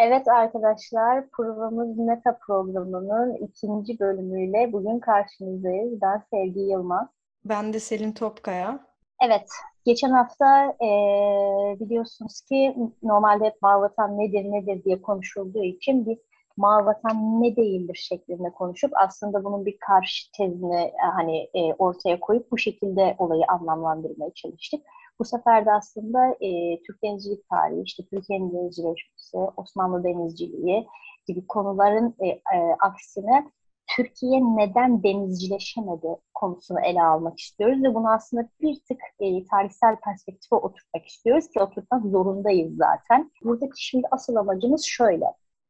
Evet arkadaşlar, programımız Meta programının ikinci bölümüyle bugün karşınızdayız. Ben Sevgi Yılmaz. Ben de Selin Topkaya. Evet, geçen hafta e, biliyorsunuz ki normalde hep Mavi nedir nedir diye konuşulduğu için biz Mavi ne değildir şeklinde konuşup aslında bunun bir karşı tezini e, hani e, ortaya koyup bu şekilde olayı anlamlandırmaya çalıştık. Bu sefer de aslında e, Türk denizcilik tarihi, işte Türkiye'nin denizcileşmesi, Osmanlı denizciliği gibi konuların e, e, aksine Türkiye neden denizcileşemedi konusunu ele almak istiyoruz ve bunu aslında bir tık e, tarihsel perspektife oturtmak istiyoruz ki oturtmak zorundayız zaten. Buradaki şimdi asıl amacımız şöyle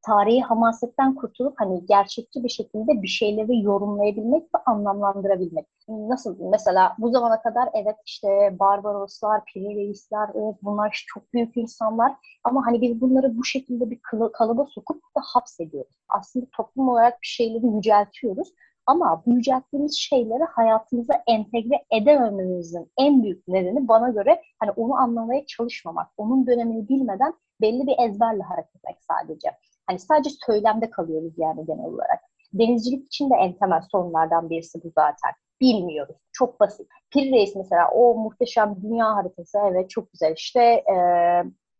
tarihi hamasetten kurtulup hani gerçekçi bir şekilde bir şeyleri yorumlayabilmek ve anlamlandırabilmek. Nasıl mesela bu zamana kadar evet işte Barbaroslar, Piri Reisler, evet bunlar işte çok büyük insanlar ama hani biz bunları bu şekilde bir kalıba sokup da hapsediyoruz. Aslında toplum olarak bir şeyleri yüceltiyoruz ama bu yücelttiğimiz şeyleri hayatımıza entegre edemememizin en büyük nedeni bana göre hani onu anlamaya çalışmamak, onun dönemini bilmeden belli bir ezberle hareket etmek sadece. Hani sadece söylemde kalıyoruz yani genel olarak. Denizcilik için de en temel sorunlardan birisi bu zaten. Bilmiyoruz. Çok basit. Pir Reis mesela o muhteşem dünya haritası evet çok güzel işte e,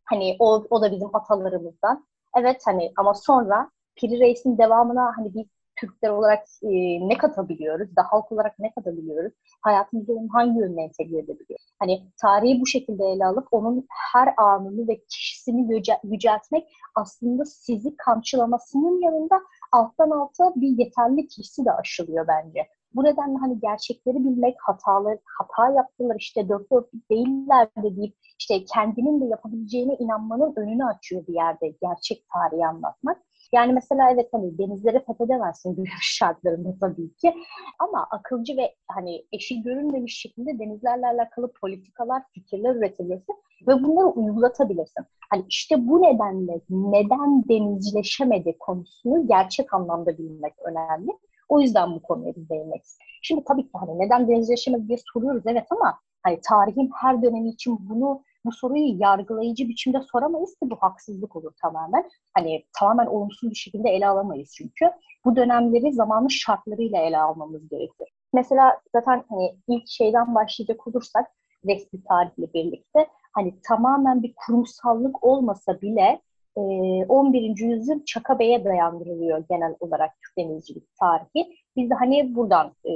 hani o, o da bizim atalarımızdan. Evet hani ama sonra Pir Reis'in devamına hani biz Türkler olarak e, ne katabiliyoruz, da halk olarak ne katabiliyoruz, hayatımızda onun hangi yönüne entegre edebiliyoruz? Hani tarihi bu şekilde ele alıp onun her anını ve kişisini yüce, yüceltmek aslında sizi kamçılamasının yanında alttan alta bir yeterli kişisi de aşılıyor bence. Bu nedenle hani gerçekleri bilmek, hataları, hata yaptılar işte dört dörtlük değiller de deyip işte kendinin de yapabileceğine inanmanın önünü açıyor bir yerde gerçek tarihi anlatmak. Yani mesela evet hani denizleri fethedemezsin günümüz şartlarında tabii ki. Ama akılcı ve hani eşi görünmemiş şekilde denizlerle alakalı politikalar, fikirler üretebilirsin ve bunları uygulatabilirsin. Hani işte bu nedenle neden denizcileşemedi konusunu gerçek anlamda bilmek önemli. O yüzden bu konuya biz değinmek Şimdi tabii ki hani neden denizcileşemedi diye soruyoruz evet ama hani tarihin her dönemi için bunu bu soruyu yargılayıcı biçimde soramayız ki bu haksızlık olur tamamen. Hani tamamen olumsuz bir şekilde ele alamayız çünkü. Bu dönemleri zamanın şartlarıyla ele almamız gerekir. Mesela zaten hani ilk şeyden başlayacak olursak resmi tarihle birlikte hani tamamen bir kurumsallık olmasa bile 11. yüzyıl Çaka Bey'e dayandırılıyor genel olarak Türk denizcilik tarihi. Biz de hani buradan e,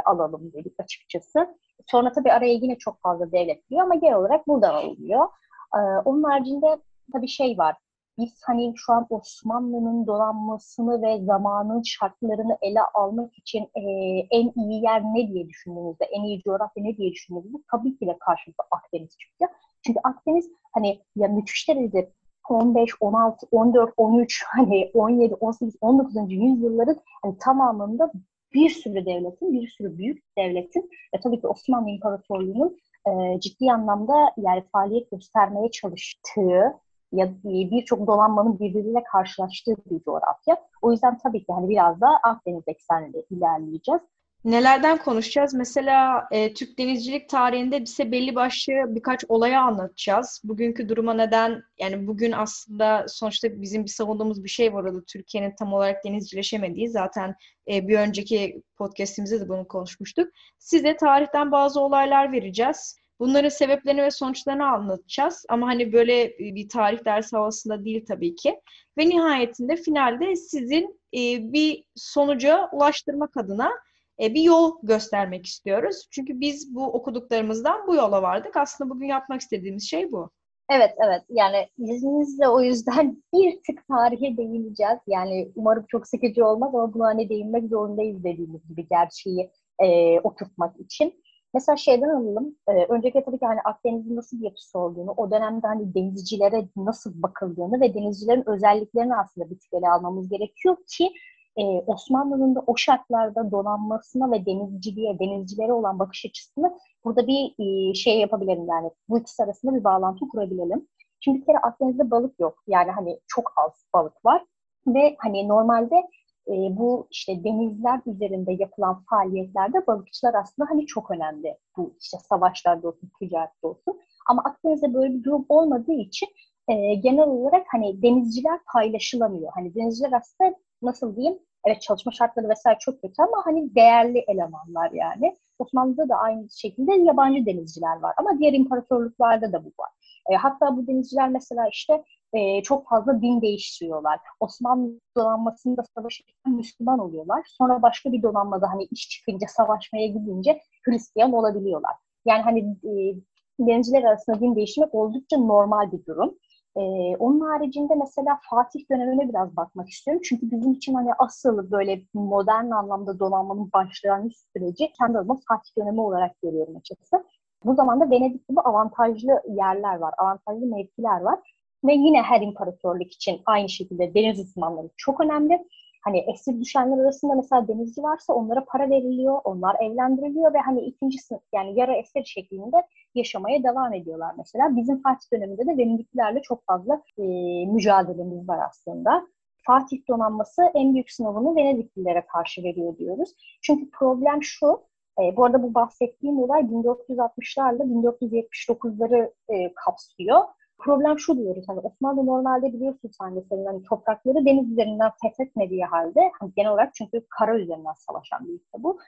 alalım dedik açıkçası. Sonra tabii araya yine çok fazla devlet giriyor ama genel olarak buradan alınıyor. Ee, onun haricinde tabii şey var. Biz hani şu an Osmanlı'nın dolanmasını ve zamanın şartlarını ele almak için e, en iyi yer ne diye düşündüğümüzde, en iyi coğrafya ne diye düşündüğümüzde tabii ki de karşımıza Akdeniz çıktı. Çünkü Akdeniz hani ya müthiş derecede 15, 16, 14, 13, hani 17, 18, 19. yüzyılların hani tamamında bir sürü devletin, bir sürü büyük devletin ve tabii ki Osmanlı İmparatorluğu'nun e, ciddi anlamda yani faaliyet göstermeye çalıştığı ya birçok dolanmanın birbiriyle karşılaştığı bir coğrafya. O yüzden tabii ki hani biraz da Akdeniz eksenli ilerleyeceğiz. Nelerden konuşacağız? Mesela e, Türk denizcilik tarihinde bize belli başlı birkaç olayı anlatacağız. Bugünkü duruma neden, yani bugün aslında sonuçta bizim bir savunduğumuz bir şey var orada. Türkiye'nin tam olarak denizcileşemediği. Zaten e, bir önceki podcastimizde de bunu konuşmuştuk. Size tarihten bazı olaylar vereceğiz. Bunların sebeplerini ve sonuçlarını anlatacağız. Ama hani böyle bir tarih dersi havasında değil tabii ki. Ve nihayetinde finalde sizin e, bir sonuca ulaştırmak adına e, bir yol göstermek istiyoruz. Çünkü biz bu okuduklarımızdan bu yola vardık. Aslında bugün yapmak istediğimiz şey bu. Evet, evet. Yani izninizle o yüzden bir tık tarihe değineceğiz. Yani umarım çok sıkıcı olmaz ama buna hani değinmek zorundayız dediğimiz gibi gerçeği e, oturtmak için. Mesela şeyden alalım. E, önceki tabii ki hani Akdeniz'in nasıl bir yapısı olduğunu, o dönemde hani denizcilere nasıl bakıldığını ve denizcilerin özelliklerini aslında bir tık ele almamız gerekiyor ki e, Osmanlı'nın da o şartlarda donanmasına ve denizciliğe, denizcilere olan bakış açısını burada bir e, şey yapabilirim yani bu ikisi arasında bir bağlantı kurabilelim. Şimdi bir kere Akdeniz'de balık yok. Yani hani çok az balık var ve hani normalde e, bu işte denizler üzerinde yapılan faaliyetlerde balıkçılar aslında hani çok önemli. Bu işte savaşlarda olsun, ticarette olsun. Ama Akdeniz'de böyle bir durum olmadığı için e, genel olarak hani denizciler paylaşılamıyor. Hani denizciler aslında nasıl diyeyim evet çalışma şartları vesaire çok kötü ama hani değerli elemanlar yani. Osmanlı'da da aynı şekilde yabancı denizciler var ama diğer imparatorluklarda da bu var. E, hatta bu denizciler mesela işte e, çok fazla din değiştiriyorlar. Osmanlı donanmasında savaşırken Müslüman oluyorlar. Sonra başka bir donanmada hani iş çıkınca savaşmaya gidince Hristiyan olabiliyorlar. Yani hani e, denizciler arasında din değiştirmek oldukça normal bir durum. Ee, onun haricinde mesela Fatih dönemine biraz bakmak istiyorum. Çünkü bizim için hani asıl böyle modern anlamda donanmanın başlangıç süreci kendi adıma Fatih dönemi olarak görüyorum açıkçası. Bu zamanda Venedik gibi avantajlı yerler var, avantajlı mevkiler var. Ve yine her imparatorluk için aynı şekilde deniz ısınmaları çok önemli. Hani esir düşenler arasında mesela denizci varsa onlara para veriliyor, onlar evlendiriliyor ve hani ikinci sınıf yani yara esir şeklinde yaşamaya devam ediyorlar mesela. Bizim Fatih döneminde de Venediklilerle çok fazla e, mücadelemiz var aslında. Fatih donanması en büyük sınavını Venediklilere karşı veriyor diyoruz. Çünkü problem şu, e, bu arada bu bahsettiğim olay 1460'larla 1479'ları e, kapsıyor. Problem şu diyoruz hani Osmanlı normalde biliyorsun sen de senin hani toprakları deniz üzerinden fethetmediği halde hani genel olarak çünkü kara üzerinden savaşan bir ülke bu.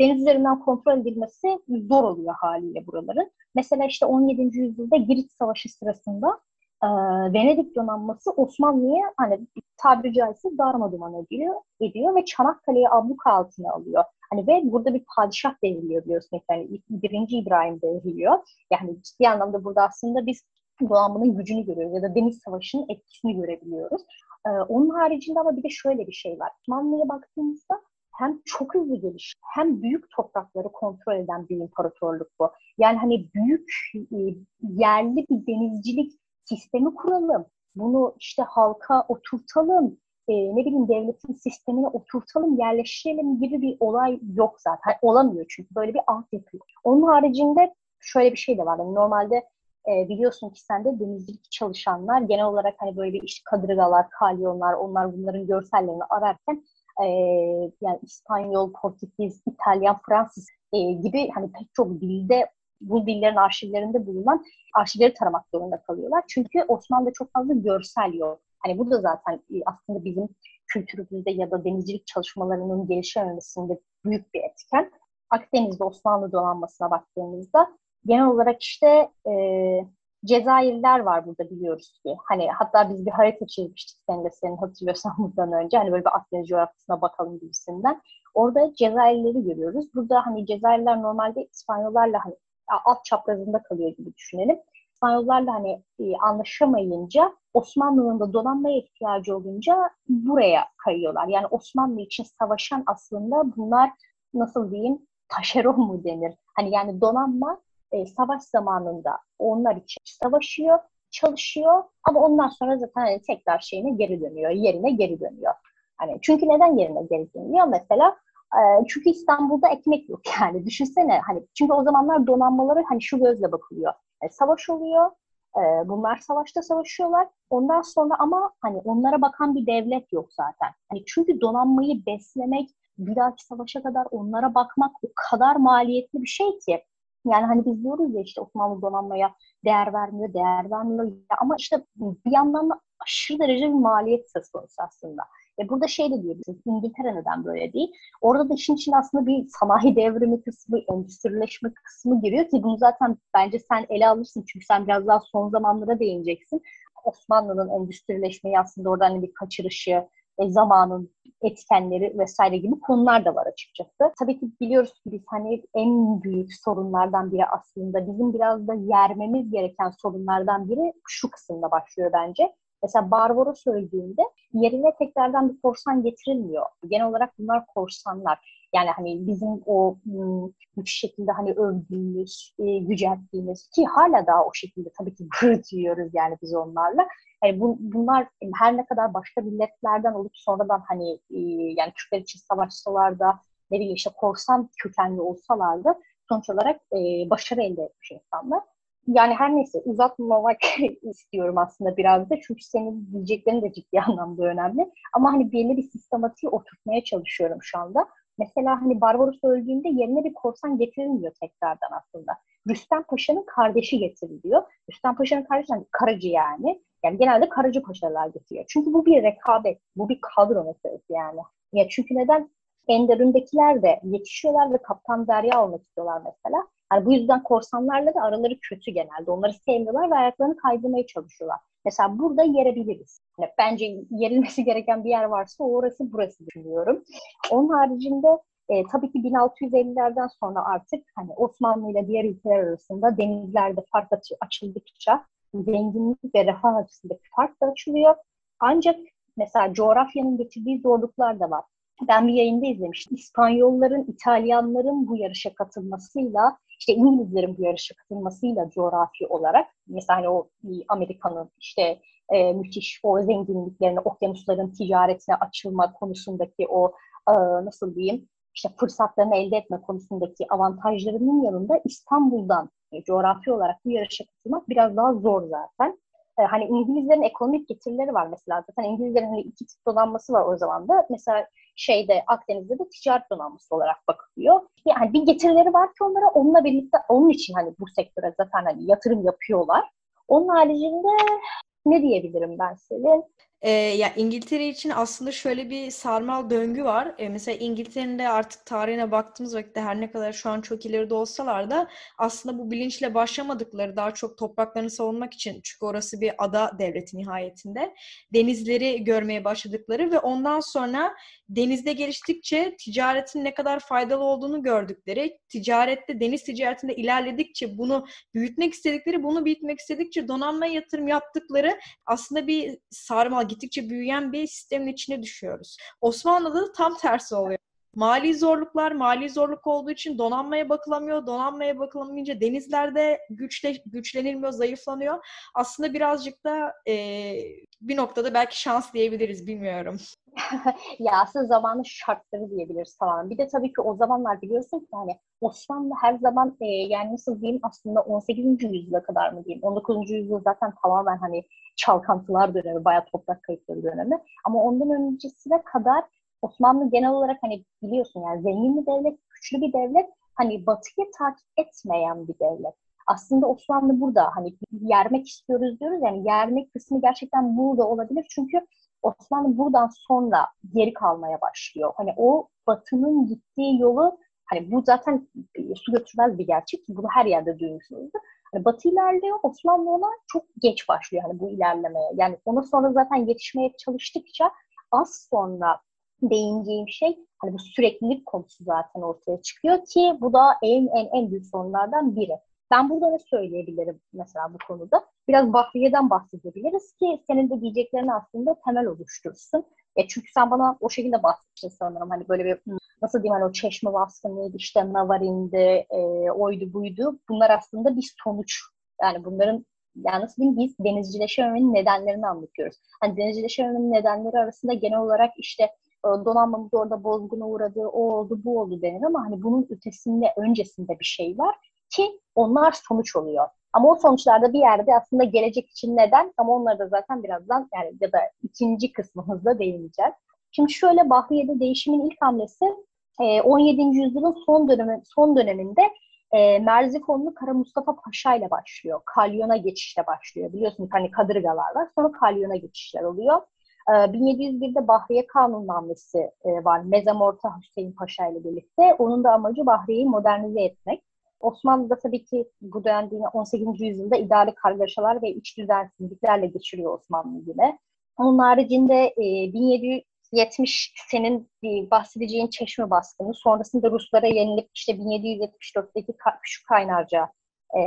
Deniz üzerinden kontrol edilmesi zor oluyor haliyle buraların. Mesela işte 17. yüzyılda Girit Savaşı sırasında e, Venedik donanması Osmanlı'ya hani tabiri caizse darmaduman ediyor, ediyor ve Çanakkale'yi abluka altına alıyor. Hani ve burada bir padişah devriliyor biliyorsun. Yani birinci İbrahim devriliyor. Yani ciddi anlamda burada aslında biz donanmanın gücünü görüyoruz ya da deniz savaşının etkisini görebiliyoruz. Ee, onun haricinde ama bir de şöyle bir şey var. Osmanlı'ya baktığımızda hem çok hızlı geliş hem büyük toprakları kontrol eden bir imparatorluk bu. Yani hani büyük e, yerli bir denizcilik sistemi kuralım. Bunu işte halka oturtalım. E, ne bileyim devletin sistemine oturtalım, yerleştirelim gibi bir olay yok zaten. Olamıyor çünkü böyle bir altyapı. Onun haricinde şöyle bir şey de var. Yani normalde e, biliyorsun ki sen de denizcilik çalışanlar genel olarak hani böyle işte kadırgalar, kalyonlar, onlar bunların görsellerini ararken e, yani İspanyol, Portekiz, İtalyan, Fransız e, gibi hani pek çok dilde bu dillerin arşivlerinde bulunan arşivleri taramak zorunda kalıyorlar. Çünkü Osmanlı'da çok fazla görsel yok. Hani bu da zaten e, aslında bizim kültürümüzde ya da denizcilik çalışmalarının gelişememesinde büyük bir etken. Akdeniz'de Osmanlı donanmasına baktığımızda genel olarak işte e, Cezayirler var burada biliyoruz ki. Hani hatta biz bir harita çizmiştik senin de senin hatırlıyorsan bundan önce. Hani böyle bir Akdeniz coğrafyasına bakalım gibisinden. Orada Cezayirleri görüyoruz. Burada hani Cezayirler normalde İspanyollarla hani alt çaprazında kalıyor gibi düşünelim. İspanyollarla hani e, anlaşamayınca Osmanlı'nın da donanmaya ihtiyacı olunca buraya kayıyorlar. Yani Osmanlı için savaşan aslında bunlar nasıl diyeyim taşeron mu denir? Hani yani donanma e, savaş zamanında onlar için savaşıyor, çalışıyor ama ondan sonra zaten hani tekrar şeyine geri dönüyor, yerine geri dönüyor. Hani çünkü neden yerine geri dönüyor? Mesela e, çünkü İstanbul'da ekmek yok yani. Düşünsene hani çünkü o zamanlar donanmaları hani şu gözle bakılıyor. E, savaş oluyor, e, bunlar savaşta savaşıyorlar. Ondan sonra ama hani onlara bakan bir devlet yok zaten. Hani çünkü donanmayı beslemek, bir dahaki savaşa kadar onlara bakmak o kadar maliyetli bir şey ki. Yani hani biz diyoruz ya işte Osmanlı donanmaya değer vermiyor, değer vermiyor. Ama işte bir yandan da aşırı derece bir maliyet söz konusu aslında. Ve burada şey de diyebiliriz, İngiltere neden böyle değil? Orada da işin içinde aslında bir sanayi devrimi kısmı, endüstrileşme kısmı giriyor ki bunu zaten bence sen ele alırsın çünkü sen biraz daha son zamanlara değineceksin. Osmanlı'nın endüstrileşmeyi aslında oradan hani bir kaçırışı, e, zamanın etkenleri vesaire gibi konular da var açıkçası. Tabii ki biliyoruz ki biz hani en büyük sorunlardan biri aslında bizim biraz da yermemiz gereken sorunlardan biri şu kısımda başlıyor bence. Mesela Barbaros öldüğünde yerine tekrardan bir korsan getirilmiyor. Genel olarak bunlar korsanlar. Yani hani bizim o bir şekilde hani övdüğümüz, e, yücelttiğimiz ki hala daha o şekilde tabii ki gurur duyuyoruz yani biz onlarla. Yani bu, bunlar her ne kadar başka milletlerden olup sonradan hani e, yani Türkler için savaşsalar da ne bileyim işte korsan kökenli olsalar da sonuç olarak e, başarı elde etmiş insanlar. Yani her neyse uzatmamak istiyorum aslında biraz da çünkü senin diyeceklerin de ciddi anlamda önemli. Ama hani belli bir sistematiği oturtmaya çalışıyorum şu anda. Mesela hani Barbaros öldüğünde yerine bir korsan getirilmiyor tekrardan aslında. Rüstem Paşa'nın kardeşi getiriliyor. Rüstem Paşa'nın kardeşi hani Karacı yani. Yani genelde Karacı Paşalar getiriyor. Çünkü bu bir rekabet, bu bir kadro meselesi yani. Ya çünkü neden? Enderun'dakiler de yetişiyorlar ve Kaptan Derya olmak istiyorlar mesela. Yani bu yüzden korsanlarla da araları kötü genelde. Onları sevmiyorlar ve ayaklarını kaydırmaya çalışıyorlar. Mesela burada yerebiliriz. Yani bence yerilmesi gereken bir yer varsa orası burası düşünüyorum. Onun haricinde e, tabii ki 1650'lerden sonra artık hani Osmanlı ile diğer ülkeler arasında denizlerde fark açıldıkça zenginlik ve refah açısındaki fark da açılıyor. Ancak mesela coğrafyanın getirdiği zorluklar da var. Ben bir yayında izlemiştim. İspanyolların, İtalyanların bu yarışa katılmasıyla, işte İngilizlerin bu yarışa katılmasıyla coğrafi olarak, mesela hani o Amerika'nın işte e, müthiş o zenginliklerine, okyanusların ticaretine açılma konusundaki o e, nasıl diyeyim, işte fırsatlarını elde etme konusundaki avantajlarının yanında İstanbul'dan e, coğrafi olarak bu yarışa katılmak biraz daha zor zaten. E, hani İngilizlerin ekonomik getirileri var mesela. Zaten İngilizlerin hani iki tip donanması var o zaman da. Mesela şeyde Akdeniz'de de ticaret donanması olarak bakılıyor. Yani bir getirileri var ki onlara onunla birlikte onun için hani bu sektöre zaten hani yatırım yapıyorlar. Onun haricinde ne diyebilirim ben Selin? E, ya İngiltere için aslında şöyle bir sarmal döngü var. E, mesela İngiltere'nin de artık tarihine baktığımız vakitte her ne kadar şu an çok ileride olsalar da aslında bu bilinçle başlamadıkları daha çok topraklarını savunmak için çünkü orası bir ada devleti nihayetinde denizleri görmeye başladıkları ve ondan sonra denizde geliştikçe ticaretin ne kadar faydalı olduğunu gördükleri, ticarette deniz ticaretinde ilerledikçe bunu büyütmek istedikleri, bunu büyütmek istedikçe donanmaya yatırım yaptıkları aslında bir sarmal gittikçe büyüyen bir sistemin içine düşüyoruz. Osmanlı'da da tam tersi oluyor. Mali zorluklar, mali zorluk olduğu için donanmaya bakılamıyor. Donanmaya bakılamayınca denizlerde güçle, güçlenilmiyor, zayıflanıyor. Aslında birazcık da e, bir noktada belki şans diyebiliriz, bilmiyorum. ya aslında zamanın şartları diyebiliriz tamamen. Bir de tabii ki o zamanlar biliyorsun ki hani Osmanlı her zaman e, yani nasıl diyeyim aslında 18. yüzyıla kadar mı diyeyim 19. yüzyıl zaten tamamen hani çalkantılar dönemi, bayağı toprak kayıpları dönemi. Ama ondan öncesine kadar Osmanlı genel olarak hani biliyorsun yani zengin bir devlet, güçlü bir devlet, hani batıyı takip etmeyen bir devlet. Aslında Osmanlı burada hani yermek istiyoruz diyoruz yani yermek kısmı gerçekten burada olabilir çünkü Osmanlı buradan sonra geri kalmaya başlıyor. Hani o batının gittiği yolu hani bu zaten su götürmez bir gerçek. Bunu her yerde duymuşsunuzdur. Hani Batı ilerliyor, Osmanlı ona çok geç başlıyor hani bu ilerlemeye. Yani ona sonra zaten yetişmeye çalıştıkça az sonra değineceğim şey hani bu süreklilik konusu zaten ortaya çıkıyor ki bu da en en en büyük sorunlardan biri. Ben burada ne söyleyebilirim mesela bu konuda? Biraz Bahriye'den bahsedebiliriz ki senin de diyeceklerini aslında temel oluştursun. E çünkü sen bana o şekilde bahsettin sanırım. Hani böyle bir nasıl diyeyim hani o çeşme baskınıydı, işte Navarin'di, e, oydu buydu. Bunlar aslında bir sonuç. Yani bunların yani nasıl diyeyim biz denizcileşememenin nedenlerini anlatıyoruz. Hani denizcileşememenin nedenleri arasında genel olarak işte donanmamız orada bozguna uğradı, o oldu, bu oldu denir ama hani bunun ötesinde, öncesinde bir şey var ki onlar sonuç oluyor. Ama o sonuçlarda bir yerde aslında gelecek için neden ama onları da zaten birazdan yani ya da ikinci kısmımızda değineceğiz. Şimdi şöyle Bahriye'de değişimin ilk hamlesi 17. E, yüzyılın son dönemi son döneminde e, Merzifonlu Kara Mustafa Paşa ile başlıyor. Kalyon'a geçişle başlıyor. Biliyorsunuz hani kadırgalar var. Sonra Kalyon'a geçişler oluyor. 1701'de e, Bahriye Kanunnamesi e, var. Mezamorta Hüseyin Paşa ile birlikte. Onun da amacı Bahriye'yi modernize etmek. Osmanlı'da tabii ki bu dönemde 18. yüzyılda idare kargaşalar ve iç düzensizliklerle geçiriyor Osmanlı yine. Onun haricinde e, 1770 senin bahsedeceğin Çeşme baskını, sonrasında Ruslara yenilip işte 1774'teki şu Kaynarca e,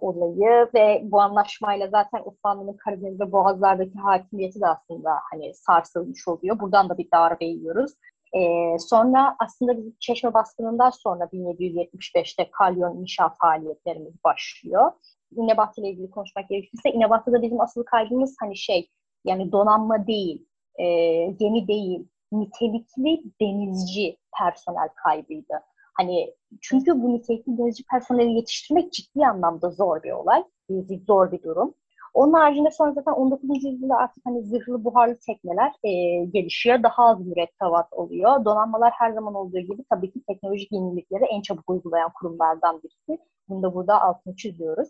olayı ve bu anlaşmayla zaten Osmanlı'nın Karadeniz ve Boğazlar'daki hakimiyeti de aslında hani sarsılmış oluyor. Buradan da bir darbe yiyoruz. E, sonra aslında bizim Çeşme baskınından sonra 1775'te kalyon inşa faaliyetlerimiz başlıyor. İnebatı ile ilgili konuşmak gerekirse İnebatı'da bizim asıl kaygımız hani şey yani donanma değil, e, gemi değil, nitelikli denizci personel kaybıydı. Hani çünkü bu nitelikli denizci personeli yetiştirmek ciddi anlamda zor bir olay, zor bir durum. Onun haricinde sonra zaten 19. yüzyılda artık hani zırhlı buharlı tekneler e, gelişiyor. Daha az mürettebat oluyor. Donanmalar her zaman olduğu gibi tabii ki teknolojik yenilikleri en çabuk uygulayan kurumlardan birisi. Bunu da burada altını çiziyoruz.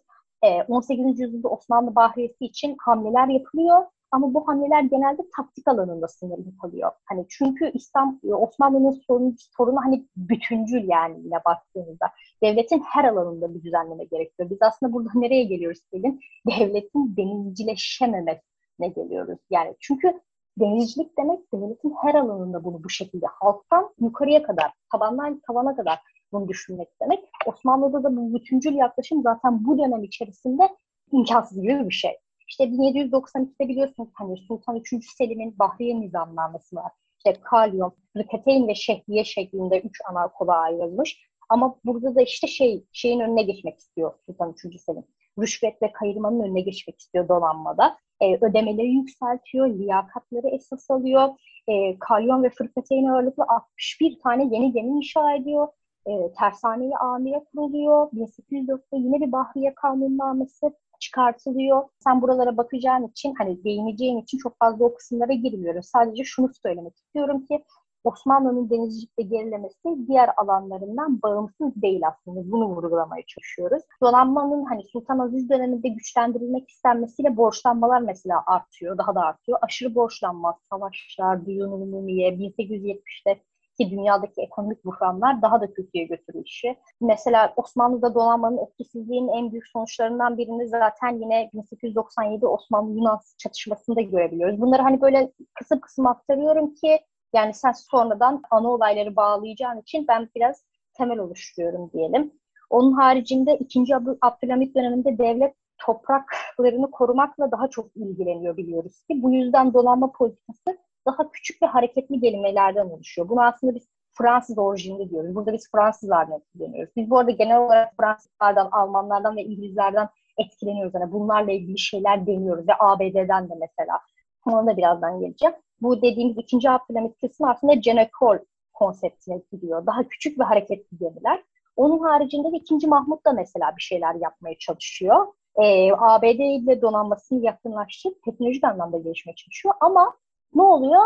18. yüzyılda Osmanlı Bahriyesi için hamleler yapılıyor. Ama bu hamleler genelde taktik alanında sınırlı kalıyor. Hani çünkü İslam Osmanlı'nın sorunu, sorunu hani bütüncül yani yine baktığınızda. Devletin her alanında bir düzenleme gerekiyor. Biz aslında burada nereye geliyoruz Selin? Devletin denizcileşememesine geliyoruz. Yani çünkü denizcilik demek devletin her alanında bunu bu şekilde halktan yukarıya kadar, tabandan tavana kadar bunu düşünmek demek. Osmanlı'da da bu bütüncül yaklaşım zaten bu dönem içerisinde imkansız gibi bir şey. İşte 1792'de biliyorsunuz hani Sultan 3. Selim'in Bahriye Nizamnamesi var. İşte Kalyon, Riketeyn ve Şehriye şeklinde üç ana kola ayrılmış. Ama burada da işte şey şeyin önüne geçmek istiyor Sultan 3. Selim. Rüşvet ve kayırmanın önüne geçmek istiyor donanmada. E, ödemeleri yükseltiyor, liyakatları esas alıyor. E, Kalyon ve Fırkateyn ağırlıklı 61 tane yeni gemi inşa ediyor. E, tersaneyi amire kuruluyor. 1804'te yine bir Bahriye Kanunnamesi çıkartılıyor. Sen buralara bakacağın için hani değineceğin için çok fazla o kısımlara girmiyorum. Sadece şunu söylemek istiyorum ki Osmanlı'nın denizcilikte gerilemesi diğer alanlarından bağımsız değil aslında. Bunu vurgulamaya çalışıyoruz. Donanmanın hani Sultan Aziz döneminde güçlendirilmek istenmesiyle borçlanmalar mesela artıyor, daha da artıyor. Aşırı borçlanma, savaşlar, Duyun Umumiye, 1870'te ki dünyadaki ekonomik buhranlar daha da kötüye götürüyor işi. Mesela Osmanlı'da donanmanın etkisizliğinin en büyük sonuçlarından birini zaten yine 1897 Osmanlı-Yunan çatışmasında görebiliyoruz. Bunları hani böyle kısım kısım aktarıyorum ki yani sen sonradan ana olayları bağlayacağın için ben biraz temel oluşturuyorum diyelim. Onun haricinde 2. Abdülhamit döneminde devlet topraklarını korumakla daha çok ilgileniyor biliyoruz ki. Bu yüzden donanma politikası daha küçük ve hareketli kelimelerden oluşuyor. Bunu aslında biz Fransız orijinli diyoruz. Burada biz Fransızlardan etkileniyoruz. Biz bu arada genel olarak Fransızlardan, Almanlardan ve İngilizlerden etkileniyoruz. Yani bunlarla ilgili şeyler deniyoruz ve ABD'den de mesela. Ona da birazdan geleceğim. Bu dediğimiz ikinci Abdülhamit kısmı aslında Genekol konseptine gidiyor. Daha küçük ve hareketli gemiler. Onun haricinde de ikinci Mahmut da mesela bir şeyler yapmaya çalışıyor. Ee, ABD ile donanmasını yakınlaştırıp teknolojik anlamda gelişmeye çalışıyor. Ama ne oluyor?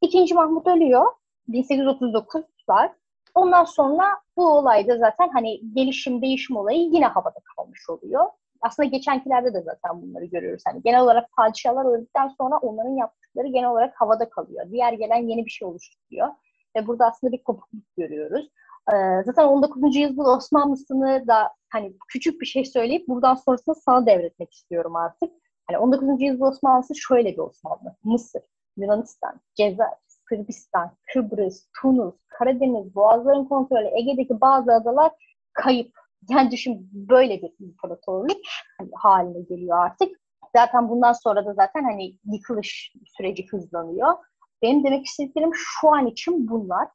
İkinci Mahmut ölüyor. 1839'lar. Ondan sonra bu olayda zaten hani gelişim, değişim olayı yine havada kalmış oluyor. Aslında geçenkilerde de zaten bunları görüyoruz. Hani genel olarak padişahlar öldükten sonra onların yaptıkları genel olarak havada kalıyor. Diğer gelen yeni bir şey oluşturuyor. Ve burada aslında bir kopukluk görüyoruz. Ee, zaten 19. yüzyıl Osmanlısını da hani küçük bir şey söyleyip buradan sonrasını sana devretmek istiyorum artık. Hani 19. yüzyıl Osmanlısı şöyle bir Osmanlı. Mısır, Yunanistan, Cezayir, Sırbistan, Kıbrıs, Tunus, Karadeniz, Boğazların kontrolü, Ege'deki bazı adalar kayıp. Yani düşün böyle bir imparatorluk haline geliyor artık. Zaten bundan sonra da zaten hani yıkılış süreci hızlanıyor. Benim demek istediklerim şu an için bunlar.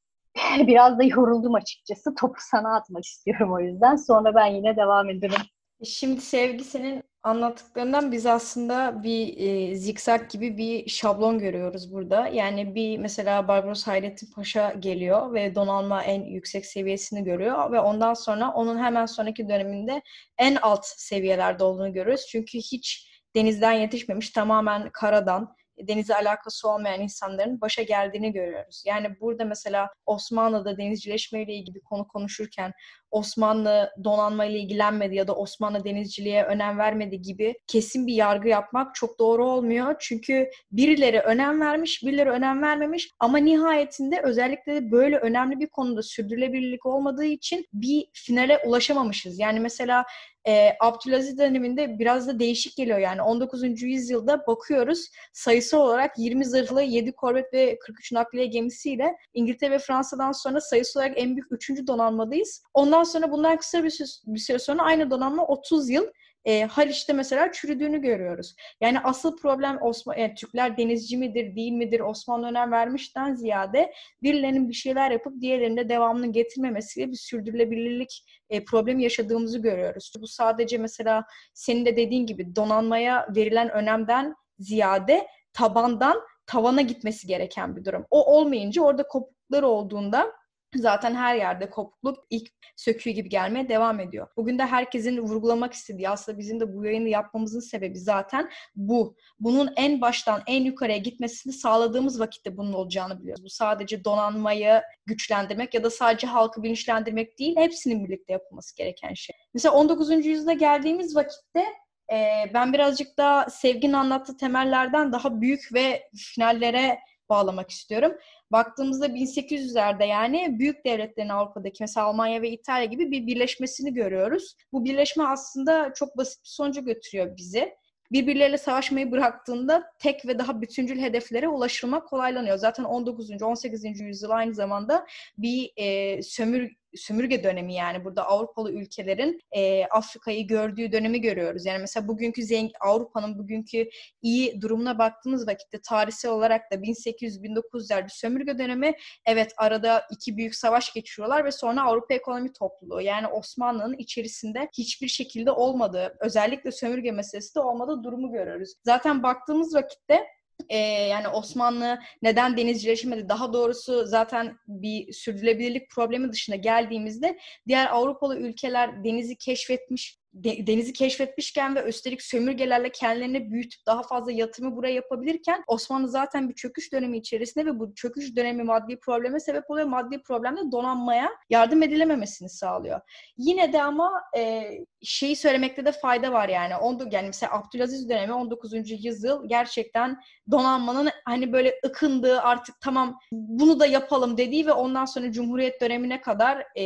Biraz da yoruldum açıkçası. Topu sana atmak istiyorum o yüzden. Sonra ben yine devam ederim. Şimdi Sevgi senin anlattıklarından biz aslında bir e, zikzak gibi bir şablon görüyoruz burada. Yani bir mesela Barbaros Hayrettin Paşa geliyor ve donanma en yüksek seviyesini görüyor ve ondan sonra onun hemen sonraki döneminde en alt seviyelerde olduğunu görüyoruz. Çünkü hiç denizden yetişmemiş, tamamen karadan, denize alakası olmayan insanların başa geldiğini görüyoruz. Yani burada mesela Osmanlı'da denizcileşmeyle ilgili bir konu konuşurken Osmanlı donanma ile ilgilenmedi ya da Osmanlı denizciliğe önem vermedi gibi kesin bir yargı yapmak çok doğru olmuyor. Çünkü birileri önem vermiş, birileri önem vermemiş ama nihayetinde özellikle böyle önemli bir konuda sürdürülebilirlik olmadığı için bir finale ulaşamamışız. Yani mesela e, Abdülaziz döneminde biraz da değişik geliyor yani 19. yüzyılda bakıyoruz sayısı olarak 20 zırhlı 7 korvet ve 43 nakliye gemisiyle İngiltere ve Fransa'dan sonra sayısı olarak en büyük 3. donanmadayız. Ondan sonra bundan kısa bir süre, bir süre sonra aynı donanma 30 yıl e, Haliç'te mesela çürüdüğünü görüyoruz. Yani asıl problem Osman, yani Türkler denizci midir değil midir Osmanlı önem vermişten ziyade birilerinin bir şeyler yapıp diğerlerinde devamını getirmemesiyle bir sürdürülebilirlik e, problemi yaşadığımızı görüyoruz. Bu sadece mesela senin de dediğin gibi donanmaya verilen önemden ziyade tabandan tavana gitmesi gereken bir durum. O olmayınca orada kopukluklar olduğunda zaten her yerde kopukluk ilk söküğü gibi gelmeye devam ediyor. Bugün de herkesin vurgulamak istediği aslında bizim de bu yayını yapmamızın sebebi zaten bu. Bunun en baştan en yukarıya gitmesini sağladığımız vakitte bunun olacağını biliyoruz. Bu sadece donanmayı güçlendirmek ya da sadece halkı bilinçlendirmek değil, hepsinin birlikte yapılması gereken şey. Mesela 19. yüzyılda geldiğimiz vakitte e, ben birazcık daha Sevginin anlattığı temellerden daha büyük ve finallere bağlamak istiyorum. Baktığımızda 1800'lerde yani büyük devletlerin Avrupa'daki mesela Almanya ve İtalya gibi bir birleşmesini görüyoruz. Bu birleşme aslında çok basit bir sonuca götürüyor bizi birbirleriyle savaşmayı bıraktığında tek ve daha bütüncül hedeflere ulaşılmak kolaylanıyor. Zaten 19. 18. yüzyıl aynı zamanda bir e, sömür sömürge dönemi yani burada Avrupalı ülkelerin e, Afrika'yı gördüğü dönemi görüyoruz. Yani mesela bugünkü zengin Avrupa'nın bugünkü iyi durumuna baktığımız vakitte tarihsel olarak da 1800-1900'ler bir sömürge dönemi. Evet arada iki büyük savaş geçiriyorlar ve sonra Avrupa Ekonomi Topluluğu yani Osmanlı'nın içerisinde hiçbir şekilde olmadığı özellikle sömürge meselesi de olmadığı durumu görüyoruz. Zaten baktığımız vakitte e, yani Osmanlı neden denizcileşmedi? Daha doğrusu zaten bir sürdürülebilirlik problemi dışında geldiğimizde diğer Avrupalı ülkeler denizi keşfetmiş denizi keşfetmişken ve üstelik sömürgelerle kendilerini büyütüp daha fazla yatırımı buraya yapabilirken Osmanlı zaten bir çöküş dönemi içerisinde ve bu çöküş dönemi maddi probleme sebep oluyor. Maddi problemde donanmaya yardım edilememesini sağlıyor. Yine de ama e, şeyi söylemekte de fayda var yani. Ondu, yani mesela Abdülaziz dönemi 19. yüzyıl gerçekten donanmanın hani böyle ıkındığı artık tamam bunu da yapalım dediği ve ondan sonra Cumhuriyet dönemine kadar e,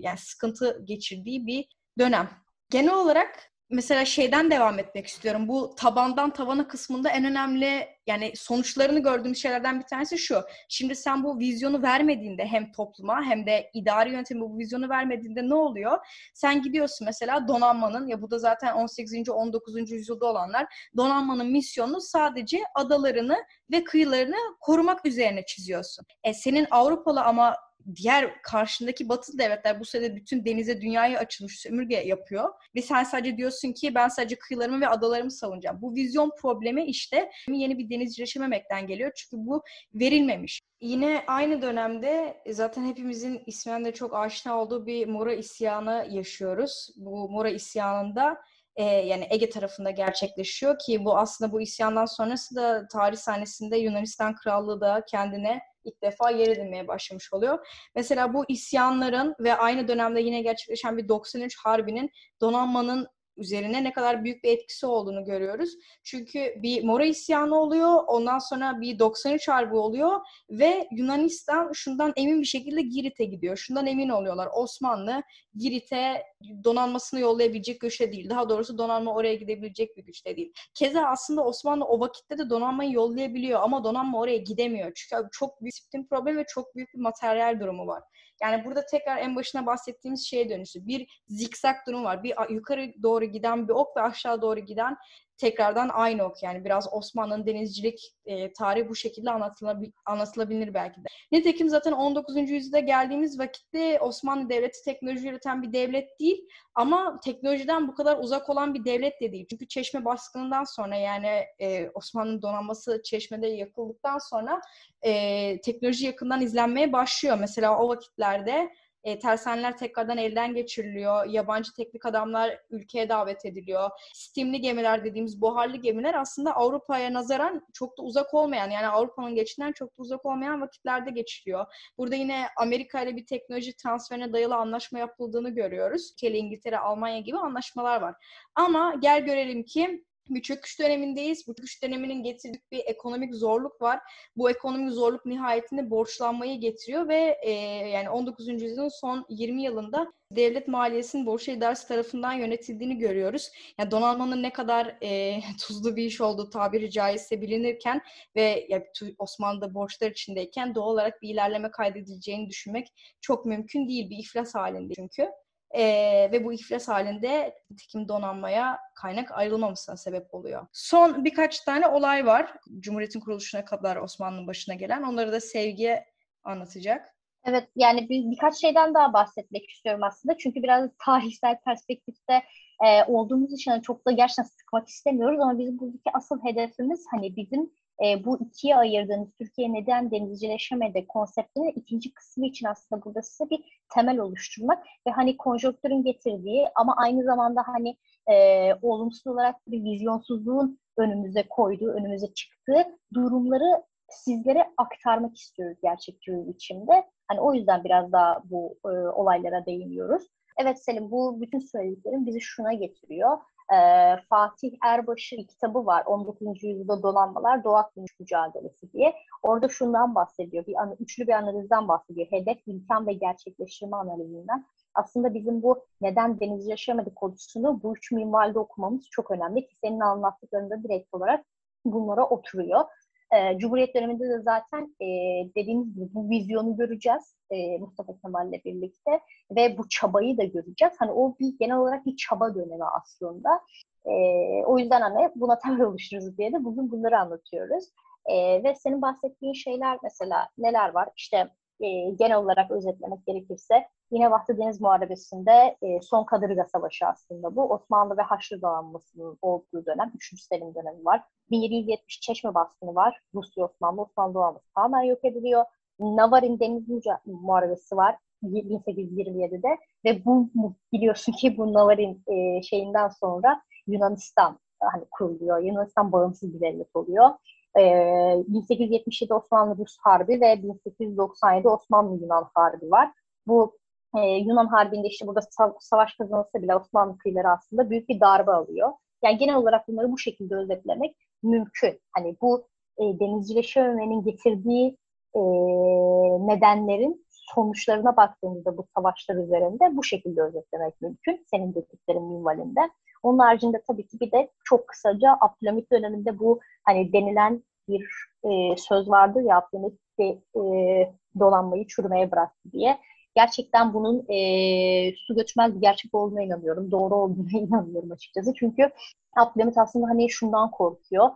yani sıkıntı geçirdiği bir dönem genel olarak mesela şeyden devam etmek istiyorum. Bu tabandan tavana kısmında en önemli yani sonuçlarını gördüğüm şeylerden bir tanesi şu. Şimdi sen bu vizyonu vermediğinde hem topluma hem de idari yönetimi bu vizyonu vermediğinde ne oluyor? Sen gidiyorsun mesela donanmanın ya bu da zaten 18. 19. yüzyılda olanlar donanmanın misyonunu sadece adalarını ve kıyılarını korumak üzerine çiziyorsun. E senin Avrupalı ama diğer karşındaki batı devletler bu sırada bütün denize dünyaya açılmış sömürge yapıyor. Ve sen sadece diyorsun ki ben sadece kıyılarımı ve adalarımı savunacağım. Bu vizyon problemi işte yeni bir denizcileşememekten geliyor. Çünkü bu verilmemiş. Yine aynı dönemde zaten hepimizin ismen de çok aşina olduğu bir Mora isyanı yaşıyoruz. Bu Mora isyanında e, yani Ege tarafında gerçekleşiyor ki bu aslında bu isyandan sonrası da tarih sahnesinde Yunanistan Krallığı da kendine ilk defa yer edinmeye başlamış oluyor. Mesela bu isyanların ve aynı dönemde yine gerçekleşen bir 93 Harbi'nin donanmanın üzerine ne kadar büyük bir etkisi olduğunu görüyoruz. Çünkü bir Mora isyanı oluyor, ondan sonra bir 93 harbi oluyor ve Yunanistan şundan emin bir şekilde Girit'e gidiyor. Şundan emin oluyorlar. Osmanlı Girit'e donanmasını yollayabilecek güçte değil. Daha doğrusu donanma oraya gidebilecek bir güçte değil. Keza aslında Osmanlı o vakitte de donanmayı yollayabiliyor ama donanma oraya gidemiyor. Çünkü çok büyük disiplin problemi ve çok büyük bir materyal durumu var. Yani burada tekrar en başına bahsettiğimiz şeye dönüştü. Bir zikzak durum var. Bir yukarı doğru giden bir ok ve aşağı doğru giden tekrardan aynı ok yani biraz Osmanlı'nın denizcilik e, tarihi bu şekilde anlatılabil, anlatılabilir belki de. Nitekim zaten 19. yüzyılda geldiğimiz vakitte Osmanlı Devleti teknoloji üreten bir devlet değil ama teknolojiden bu kadar uzak olan bir devlet de değil. Çünkü Çeşme baskınından sonra yani e, Osmanlı'nın donanması Çeşme'de yakıldıktan sonra e, teknoloji yakından izlenmeye başlıyor. Mesela o vakitlerde e, tersaneler tekrardan elden geçiriliyor. Yabancı teknik adamlar ülkeye davet ediliyor. Steamli gemiler dediğimiz buharlı gemiler aslında Avrupa'ya nazaran çok da uzak olmayan yani Avrupa'nın geçtiğinden çok da uzak olmayan vakitlerde geçiliyor. Burada yine Amerika ile bir teknoloji transferine dayalı anlaşma yapıldığını görüyoruz. Ülke İngiltere, Almanya gibi anlaşmalar var. Ama gel görelim ki bir çöküş dönemindeyiz. Bu çöküş döneminin getirdiği bir ekonomik zorluk var. Bu ekonomik zorluk nihayetinde borçlanmayı getiriyor ve e, yani 19. yüzyılın son 20 yılında devlet maliyesinin borçlu idaresi tarafından yönetildiğini görüyoruz. Yani donanmanın ne kadar e, tuzlu bir iş olduğu tabiri caizse bilinirken ve ya, Osmanlı'da borçlar içindeyken doğal olarak bir ilerleme kaydedileceğini düşünmek çok mümkün değil. Bir iflas halinde çünkü. E, ve bu iflas halinde nitekim donanmaya kaynak ayrılmamasına sebep oluyor. Son birkaç tane olay var. Cumhuriyet'in kuruluşuna kadar Osmanlı'nın başına gelen. Onları da Sevgi anlatacak. Evet yani bir, birkaç şeyden daha bahsetmek istiyorum aslında. Çünkü biraz tarihsel perspektifte e, olduğumuz için hani çok da gerçekten sıkmak istemiyoruz ama bizim buradaki asıl hedefimiz hani bizim e, bu ikiye ayırdığımız Türkiye neden denizcileşemedi konseptinin ikinci kısmı için aslında burada size bir temel oluşturmak ve hani konjonktürün getirdiği ama aynı zamanda hani e, olumsuz olarak bir vizyonsuzluğun önümüze koyduğu, önümüze çıktığı durumları sizlere aktarmak istiyoruz gerçekçi bir biçimde. Hani o yüzden biraz daha bu e, olaylara değiniyoruz. Evet Selim bu bütün söylediklerim bizi şuna getiriyor. E, Fatih Erbaş'ın kitabı var. 19. yüzyılda dolanmalar, doğa akdeniz mücadelesi diye. Orada şundan bahsediyor. Bir üçlü bir analizden bahsediyor. Hedef, imkan ve gerçekleştirme analizinden. Aslında bizim bu neden deniz yaşamadık konusunu bu üç minvalde okumamız çok önemli ki senin anlattıklarında direkt olarak bunlara oturuyor. E, Cumhuriyet döneminde de zaten e, dediğimiz gibi bu vizyonu göreceğiz e, Mustafa Kemal'le birlikte ve bu çabayı da göreceğiz. Hani o bir genel olarak bir çaba dönemi aslında. E, o yüzden hani buna temel oluştururuz diye de bugün bunları anlatıyoruz. E, ve senin bahsettiğin şeyler mesela neler var? İşte genel olarak özetlemek gerekirse yine Vatı Deniz Muharebesi'nde e, son Kadırga Savaşı aslında bu. Osmanlı ve Haçlı donanmasının olduğu dönem. 3. Selim dönemi var. 1770 Çeşme baskını var. Rusya Osmanlı, Osmanlı donanması tamamen yok ediliyor. Navarin Deniz Muharebesi var 1827'de ve bu biliyorsun ki bu Navarin e, şeyinden sonra Yunanistan hani kuruluyor. Yunanistan bağımsız bir devlet oluyor. E, 1877 Osmanlı-Rus Harbi ve 1897 Osmanlı-Yunan Harbi var. Bu e, Yunan Harbi'nde işte burada savaş kazanılsa bile Osmanlı kıyıları aslında büyük bir darbe alıyor. Yani genel olarak bunları bu şekilde özetlemek mümkün. Hani bu e, denizcileşmenin getirdiği e, nedenlerin sonuçlarına baktığımızda bu savaşlar üzerinde bu şekilde özetlemek mümkün. Senin dediklerin minvalinde. Onun haricinde tabii ki bir de çok kısaca Abdülhamit döneminde bu hani denilen bir e, söz vardır ya Abdülhamit de, e, dolanmayı çürümeye bıraktı diye. Gerçekten bunun e, su götürmez bir gerçek olduğuna inanıyorum. Doğru olduğuna inanıyorum açıkçası. Çünkü Abdülhamit aslında hani şundan korkuyor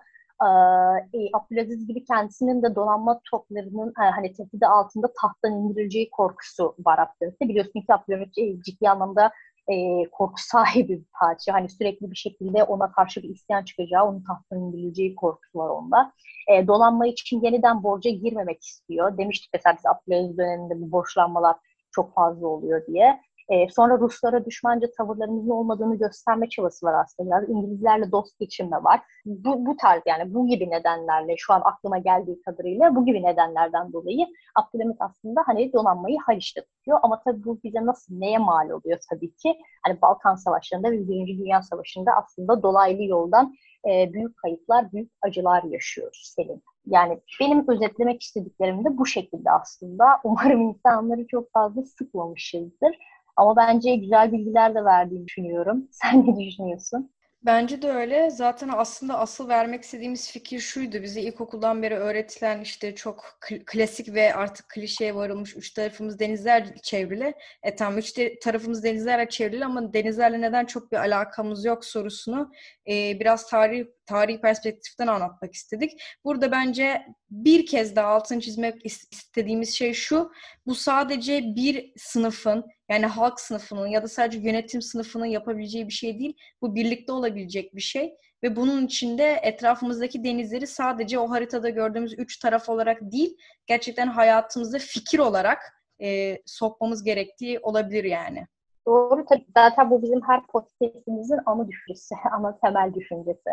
e, Abdülaziz gibi kendisinin de donanma toplarının e, hani tehdidi altında tahttan indirileceği korkusu var Abdülhamit'te. Biliyorsun ki Abdülhamit ciddi anlamda e, korku sahibi bir padişah. Hani sürekli bir şekilde ona karşı bir isyan çıkacağı, onun tahttan indirileceği korkusu var onda. E, dolanma için yeniden borca girmemek istiyor. Demiştik mesela biz Abdülaziz döneminde bu borçlanmalar çok fazla oluyor diye. E, sonra Ruslara düşmanca tavırlarımızın olmadığını gösterme çabası var aslında. Biraz İngilizlerle dost geçinme var. Bu, bu tarz yani bu gibi nedenlerle şu an aklıma geldiği kadarıyla bu gibi nedenlerden dolayı Abdülhamit aslında hani donanmayı Haliç'te tutuyor. Ama tabii bu bize nasıl neye mal oluyor tabii ki? Hani Balkan Savaşları'nda ve Birinci Dünya Savaşı'nda aslında dolaylı yoldan e, büyük kayıplar, büyük acılar yaşıyoruz Selim. Yani benim özetlemek istediklerim de bu şekilde aslında. Umarım insanları çok fazla sıkmamışızdır. Ama bence güzel bilgiler de verdiğini düşünüyorum. Sen ne düşünüyorsun? Bence de öyle. Zaten aslında asıl vermek istediğimiz fikir şuydu. Bize ilkokuldan beri öğretilen işte çok klasik ve artık klişeye varılmış üç tarafımız denizler çevrili. E tam üç tarafımız denizlerle çevrili ama denizlerle neden çok bir alakamız yok sorusunu e, biraz tarih tarihi perspektiften anlatmak istedik. Burada bence bir kez daha altını çizmek istediğimiz şey şu. Bu sadece bir sınıfın yani halk sınıfının ya da sadece yönetim sınıfının yapabileceği bir şey değil. Bu birlikte olabilecek bir şey. Ve bunun içinde etrafımızdaki denizleri sadece o haritada gördüğümüz üç taraf olarak değil, gerçekten hayatımızda fikir olarak e, sokmamız gerektiği olabilir yani. Doğru tabii. Zaten bu bizim her podcastimizin ana düşüncesi, ana temel düşüncesi.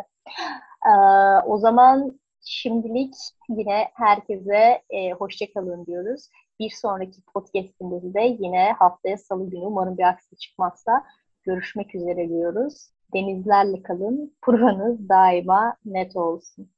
Ee, o zaman şimdilik yine herkese e, hoşçakalın diyoruz. Bir sonraki podcastimizde yine haftaya salı günü umarım bir aksi çıkmazsa görüşmek üzere diyoruz. Denizlerle kalın, puranız daima net olsun.